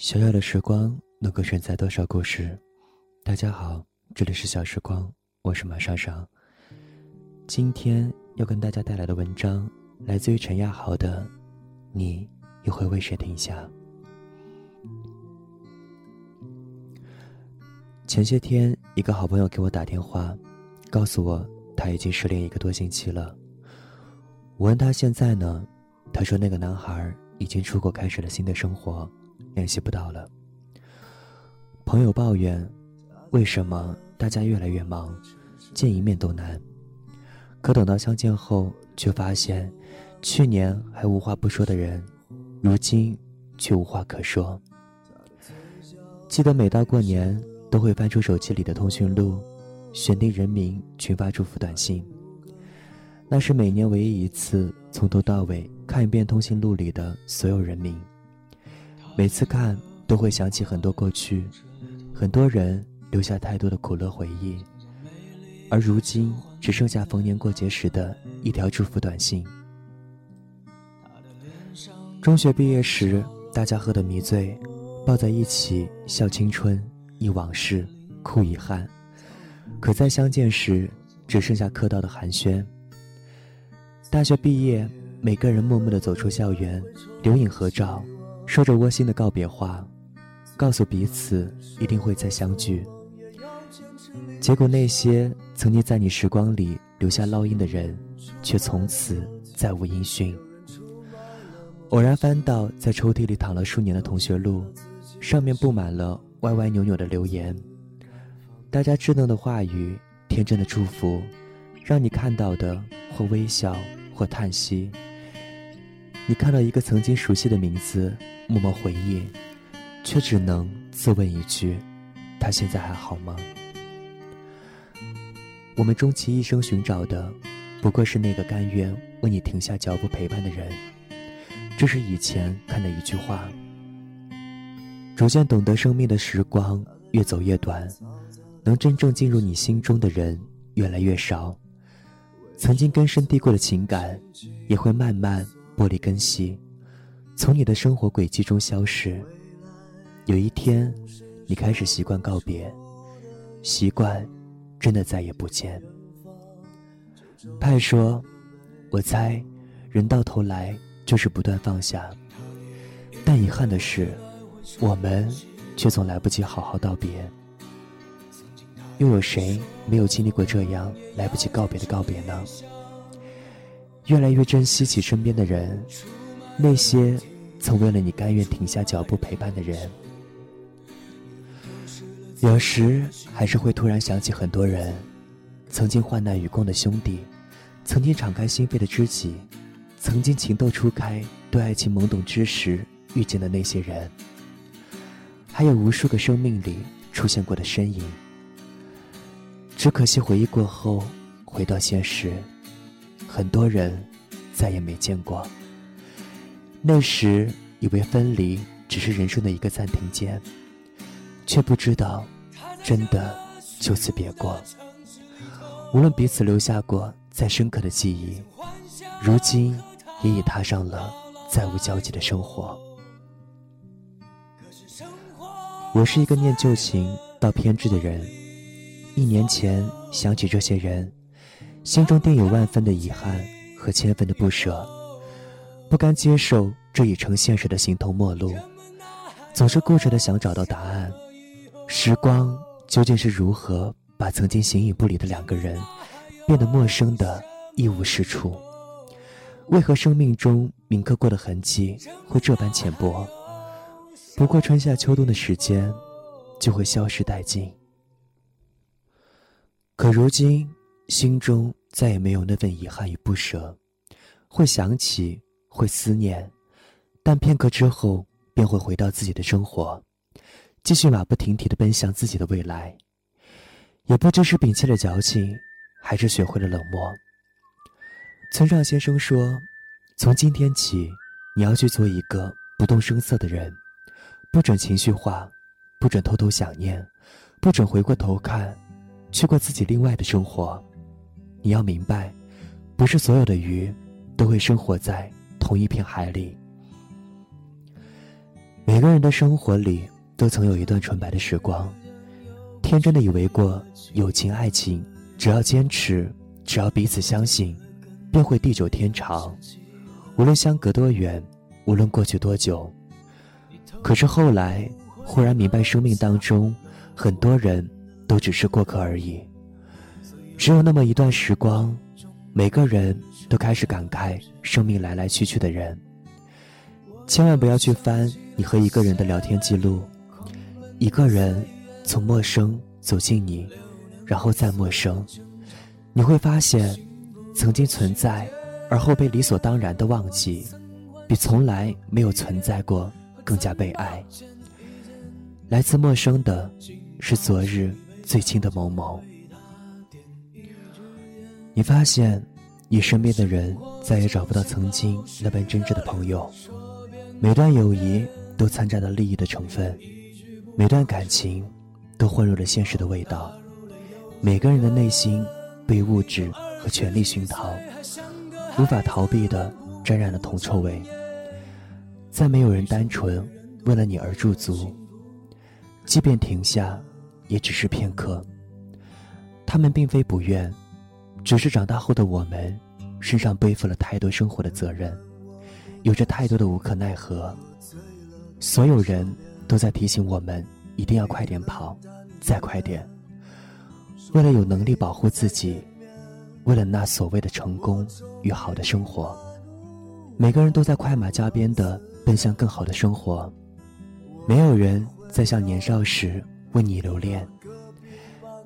小小的时光能够承载多少故事？大家好，这里是小时光，我是马莎莎。今天要跟大家带来的文章来自于陈亚豪的《你又会为谁停下》。前些天，一个好朋友给我打电话，告诉我他已经失恋一个多星期了。我问他现在呢，他说那个男孩已经出国开始了新的生活。联系不到了。朋友抱怨：“为什么大家越来越忙，见一面都难？”可等到相见后，却发现，去年还无话不说的人，如今却无话可说。记得每到过年，都会翻出手机里的通讯录，选定人名群发祝福短信。那是每年唯一一次从头到尾看一遍通讯录里的所有人名。每次看都会想起很多过去，很多人留下太多的苦乐回忆，而如今只剩下逢年过节时的一条祝福短信。中学毕业时，大家喝得迷醉，抱在一起笑青春，忆往事，哭遗憾；可在相见时，只剩下客套的寒暄。大学毕业，每个人默默地走出校园，留影合照。说着窝心的告别话，告诉彼此一定会再相聚。结果那些曾经在你时光里留下烙印的人，却从此再无音讯。偶然翻到在抽屉里躺了数年的同学录，上面布满了歪歪扭扭的留言。大家稚嫩的话语，天真的祝福，让你看到的或微笑或叹息。你看到一个曾经熟悉的名字。默默回忆，却只能自问一句：他现在还好吗？我们终其一生寻找的，不过是那个甘愿为你停下脚步陪伴的人。这是以前看的一句话。逐渐懂得生命的时光越走越短，能真正进入你心中的人越来越少，曾经根深蒂固的情感，也会慢慢剥离根系。从你的生活轨迹中消失。有一天，你开始习惯告别，习惯真的再也不见。派说：“我猜，人到头来就是不断放下。但遗憾的是，我们却总来不及好好道别。又有谁没有经历过这样来不及告别的告别呢？越来越珍惜起身边的人，那些。”曾为了你甘愿停下脚步陪伴的人，有时还是会突然想起很多人，曾经患难与共的兄弟，曾经敞开心扉的知己，曾经情窦初开、对爱情懵懂之时遇见的那些人，还有无数个生命里出现过的身影。只可惜回忆过后，回到现实，很多人再也没见过。那时以为分离只是人生的一个暂停键，却不知道，真的就此别过。无论彼此留下过再深刻的记忆，如今也已踏上了再无交集的生活。我是一个念旧情到偏执的人，一年前想起这些人，心中定有万分的遗憾和千分的不舍。不甘接受这已成现实的形同陌路，总是固执的想找到答案。时光究竟是如何把曾经形影不离的两个人，变得陌生的一无是处？为何生命中铭刻过的痕迹会这般浅薄？不过春夏秋冬的时间，就会消失殆尽。可如今，心中再也没有那份遗憾与不舍，会想起。会思念，但片刻之后便会回到自己的生活，继续马不停蹄地奔向自己的未来。也不知是摒弃了矫情，还是学会了冷漠。村上先生说：“从今天起，你要去做一个不动声色的人，不准情绪化，不准偷偷想念，不准回过头看，去过自己另外的生活。你要明白，不是所有的鱼都会生活在。”同一片海里，每个人的生活里都曾有一段纯白的时光，天真的以为过友情爱情，只要坚持，只要彼此相信，便会地久天长。无论相隔多远，无论过去多久。可是后来，忽然明白，生命当中很多人都只是过客而已。只有那么一段时光，每个人都开始感慨生命来来去去的人。千万不要去翻你和一个人的聊天记录，一个人从陌生走进你，然后再陌生，你会发现，曾经存在，而后被理所当然的忘记，比从来没有存在过更加被爱。来自陌生的，是昨日最亲的某某。你发现，你身边的人再也找不到曾经那般真挚的朋友。每段友谊都掺杂了利益的成分，每段感情都混入了现实的味道。每个人的内心被物质和权力熏陶，无法逃避的沾染了铜臭味。再没有人单纯为了你而驻足，即便停下，也只是片刻。他们并非不愿。只是长大后的我们，身上背负了太多生活的责任，有着太多的无可奈何。所有人都在提醒我们，一定要快点跑，再快点。为了有能力保护自己，为了那所谓的成功与好的生活，每个人都在快马加鞭地奔向更好的生活。没有人再像年少时为你留恋，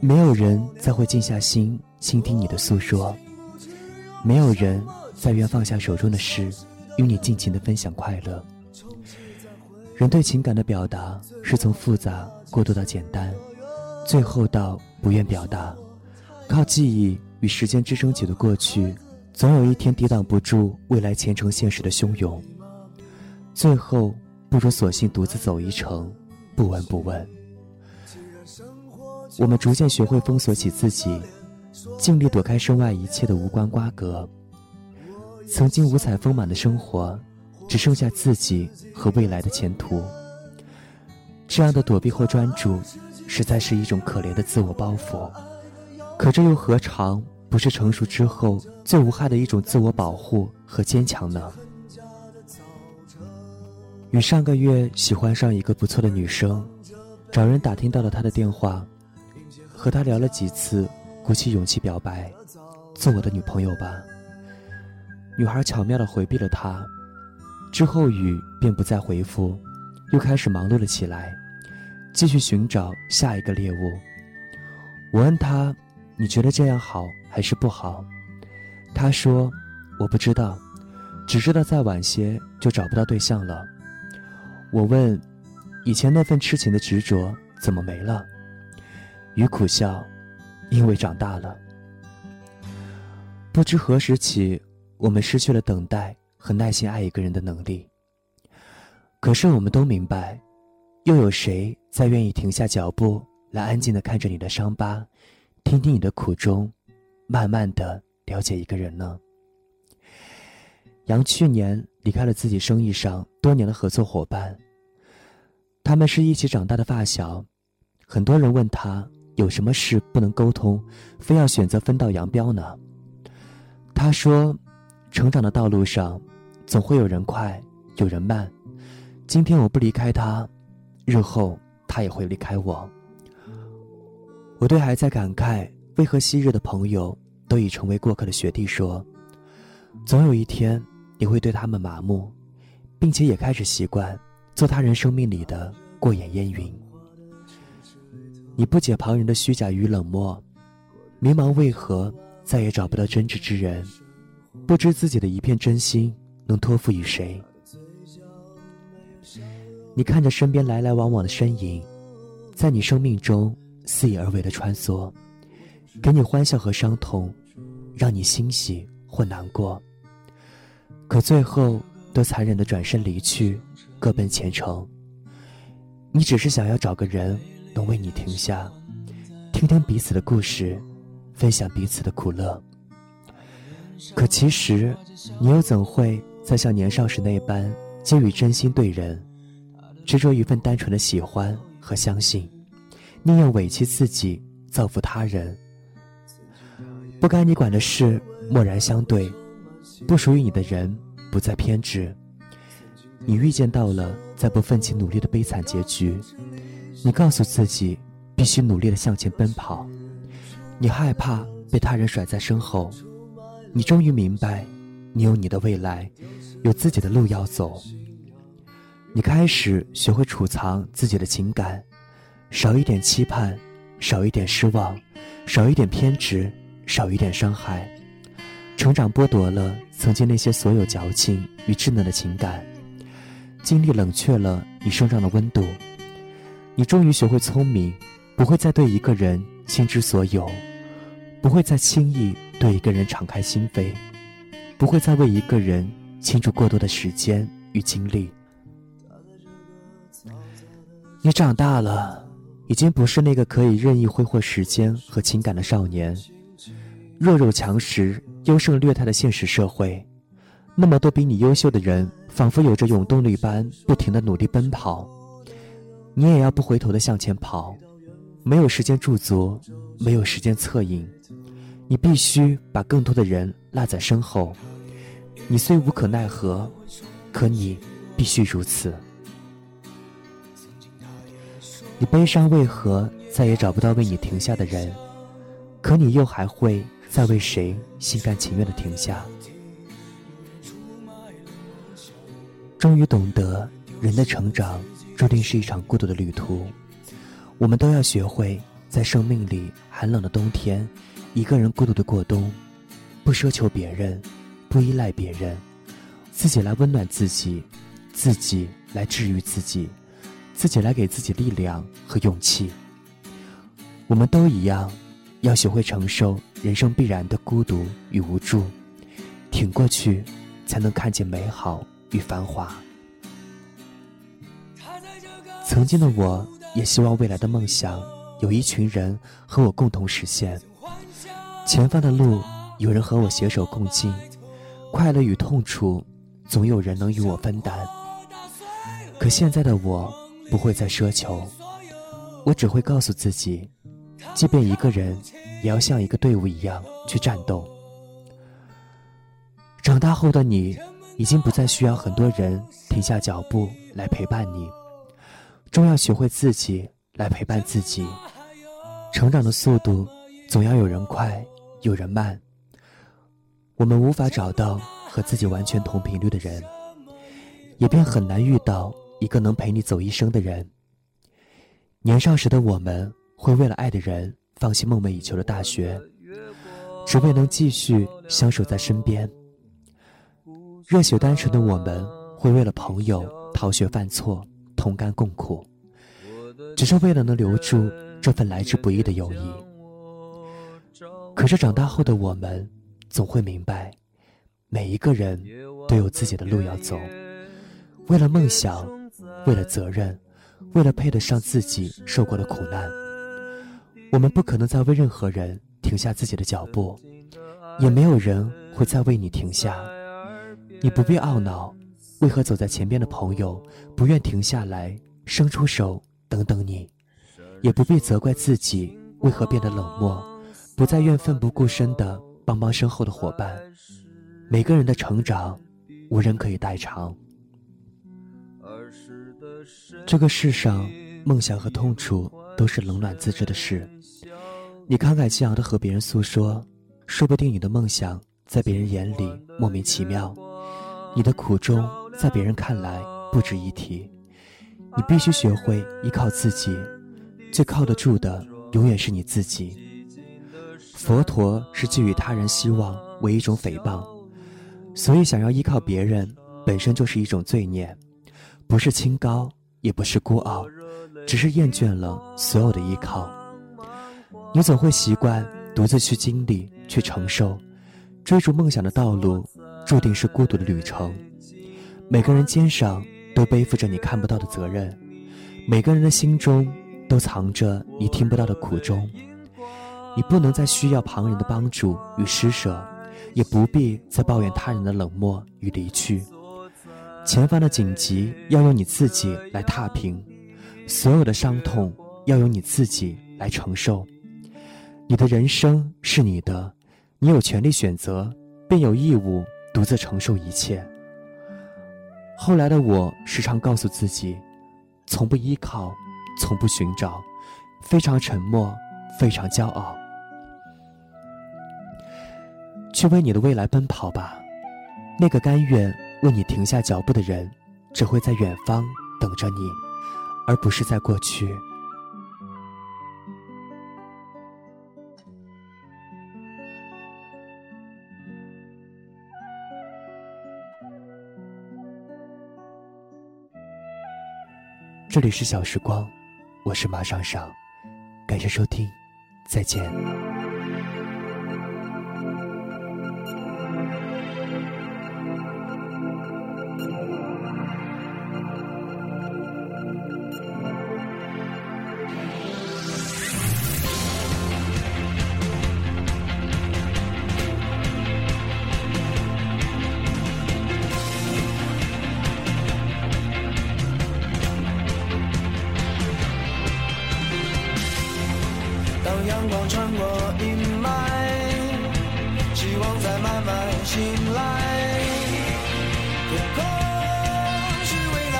没有人再会静下心。倾听你的诉说，没有人再愿放下手中的事，与你尽情的分享快乐。人对情感的表达是从复杂过渡到简单，最后到不愿表达。靠记忆与时间支撑起的过去，总有一天抵挡不住未来前程现实的汹涌。最后，不如索性独自走一程，不闻不问。我们逐渐学会封锁起自己。尽力躲开身外一切的无关瓜葛。曾经五彩丰满的生活，只剩下自己和未来的前途。这样的躲避或专注，实在是一种可怜的自我包袱。可这又何尝不是成熟之后最无害的一种自我保护和坚强呢？与上个月喜欢上一个不错的女生，找人打听到了她的电话，和他聊了几次。鼓起勇气表白，做我的女朋友吧。女孩巧妙地回避了他，之后雨便不再回复，又开始忙碌了起来，继续寻找下一个猎物。我问他：“你觉得这样好还是不好？”他说：“我不知道，只知道再晚些就找不到对象了。”我问：“以前那份痴情的执着怎么没了？”与苦笑。因为长大了，不知何时起，我们失去了等待和耐心爱一个人的能力。可是我们都明白，又有谁再愿意停下脚步来安静的看着你的伤疤，听听你的苦衷，慢慢的了解一个人呢？杨去年离开了自己生意上多年的合作伙伴，他们是一起长大的发小，很多人问他。有什么事不能沟通，非要选择分道扬镳呢？他说：“成长的道路上，总会有人快，有人慢。今天我不离开他，日后他也会离开我。”我对还在感慨为何昔日的朋友都已成为过客的学弟说：“总有一天，你会对他们麻木，并且也开始习惯做他人生命里的过眼烟云。”你不解旁人的虚假与冷漠，迷茫为何再也找不到真挚之人，不知自己的一片真心能托付于谁。你看着身边来来往往的身影，在你生命中肆意而为的穿梭，给你欢笑和伤痛，让你欣喜或难过。可最后都残忍的转身离去，各奔前程。你只是想要找个人。能为你停下，听听彼此的故事，分享彼此的苦乐。可其实，你又怎会再像年少时那般给予真心对人？执着一份单纯的喜欢和相信，宁愿委屈自己，造福他人。不该你管的事，默然相对；不属于你的人，不再偏执。你预见到了再不奋起努力的悲惨结局，你告诉自己必须努力的向前奔跑。你害怕被他人甩在身后，你终于明白，你有你的未来，有自己的路要走。你开始学会储藏自己的情感，少一点期盼，少一点失望，少一点偏执，少一点伤害。成长剥夺了曾经那些所有矫情与稚嫩的情感，经历冷却了你身上的温度。你终于学会聪明，不会再对一个人倾之所有，不会再轻易对一个人敞开心扉，不会再为一个人倾注过多的时间与精力。你长大了，已经不是那个可以任意挥霍时间和情感的少年。弱肉强食、优胜劣汰的现实社会，那么多比你优秀的人，仿佛有着永动力般不停的努力奔跑，你也要不回头的向前跑。没有时间驻足，没有时间侧影，你必须把更多的人落在身后。你虽无可奈何，可你必须如此。你悲伤，为何再也找不到为你停下的人？可你又还会再为谁心甘情愿的停下？终于懂得，人的成长注定是一场孤独的旅途。我们都要学会在生命里寒冷的冬天，一个人孤独的过冬，不奢求别人，不依赖别人，自己来温暖自己，自己来治愈自己。自己来给自己力量和勇气。我们都一样，要学会承受人生必然的孤独与无助，挺过去，才能看见美好与繁华。曾经的我，也希望未来的梦想有一群人和我共同实现。前方的路有人和我携手共进，快乐与痛楚总有人能与我分担。可现在的我。不会再奢求，我只会告诉自己，即便一个人，也要像一个队伍一样去战斗。长大后的你，已经不再需要很多人停下脚步来陪伴你，终要学会自己来陪伴自己。成长的速度，总要有人快，有人慢。我们无法找到和自己完全同频率的人，也便很难遇到。一个能陪你走一生的人。年少时的我们，会为了爱的人放弃梦寐以求的大学，只为能继续相守在身边。热血单纯的我们，会为了朋友逃学犯错，同甘共苦，只是为了能留住这份来之不易的友谊。可是长大后的我们，总会明白，每一个人都有自己的路要走，为了梦想。为了责任，为了配得上自己受过的苦难，我们不可能再为任何人停下自己的脚步，也没有人会再为你停下。你不必懊恼，为何走在前边的朋友不愿停下来伸出手等等你；也不必责怪自己为何变得冷漠，不再愿奋不顾身地帮帮身后的伙伴。每个人的成长，无人可以代偿。这个世上，梦想和痛楚都是冷暖自知的事。你慷慨激昂地和别人诉说，说不定你的梦想在别人眼里莫名其妙，你的苦衷在别人看来不值一提。你必须学会依靠自己，最靠得住的永远是你自己。佛陀是寄予他人希望为一种诽谤，所以想要依靠别人本身就是一种罪孽，不是清高。也不是孤傲，只是厌倦了所有的依靠。你总会习惯独自去经历、去承受。追逐梦想的道路，注定是孤独的旅程。每个人肩上都背负着你看不到的责任，每个人的心中都藏着你听不到的苦衷。你不能再需要旁人的帮助与施舍，也不必再抱怨他人的冷漠与离去。前方的荆棘要由你自己来踏平，所有的伤痛要由你自己来承受。你的人生是你的，你有权利选择，便有义务独自承受一切。后来的我时常告诉自己，从不依靠，从不寻找，非常沉默，非常骄傲。去为你的未来奔跑吧，那个甘愿为你停下脚步的人，只会在远方等着你，而不是在过去。这里是小时光，我是马尚尚，感谢收听，再见。阳光穿过阴霾，希望在慢慢醒来。天空是蔚蓝，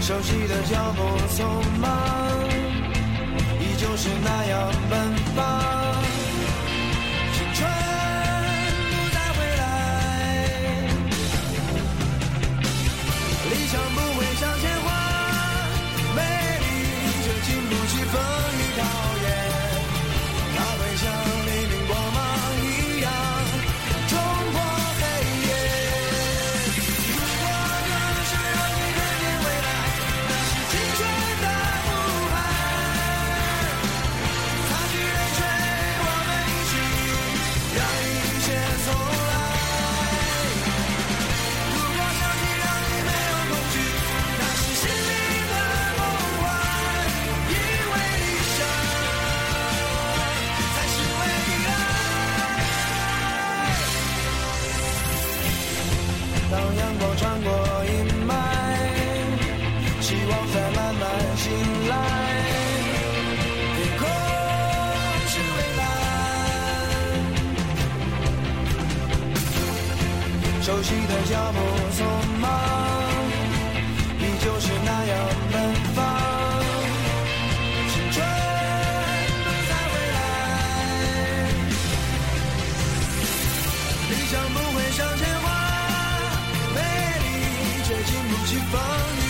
熟悉的脚步匆忙，依旧是那样奔放。青春不再回来，理想不我穿过阴霾，希望在慢慢醒来。天空是蔚蓝，熟悉的脚步匆忙，你就是那样的。却经